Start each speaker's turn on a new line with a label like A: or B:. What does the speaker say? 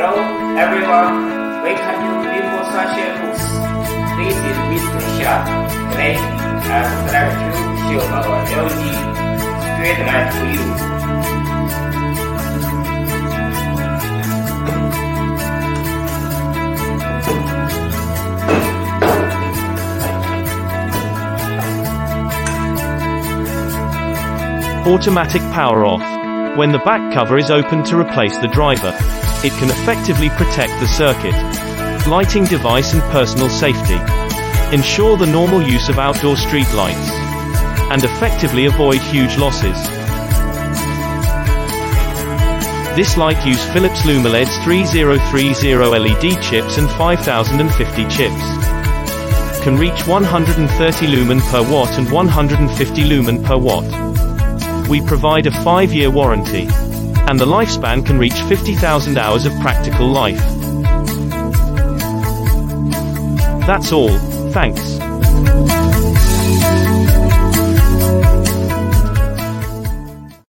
A: Hello everyone, welcome to Ningbo Social Booth. This is Mr. Xia. Today, I would like to show our LED street light to you.
B: Automatic power off. When the back cover is opened to replace the driver, it can effectively protect the circuit, lighting device and personal safety. Ensure the normal use of outdoor street lights. And effectively avoid huge losses. This light use Philips Lumileds 3030 LED chips and 5050 chips. Can reach 130 lumen per watt and 150 lumen per watt. We provide a 5-year warranty. And the lifespan can reach 50,000 hours of practical life. That's all. Thanks.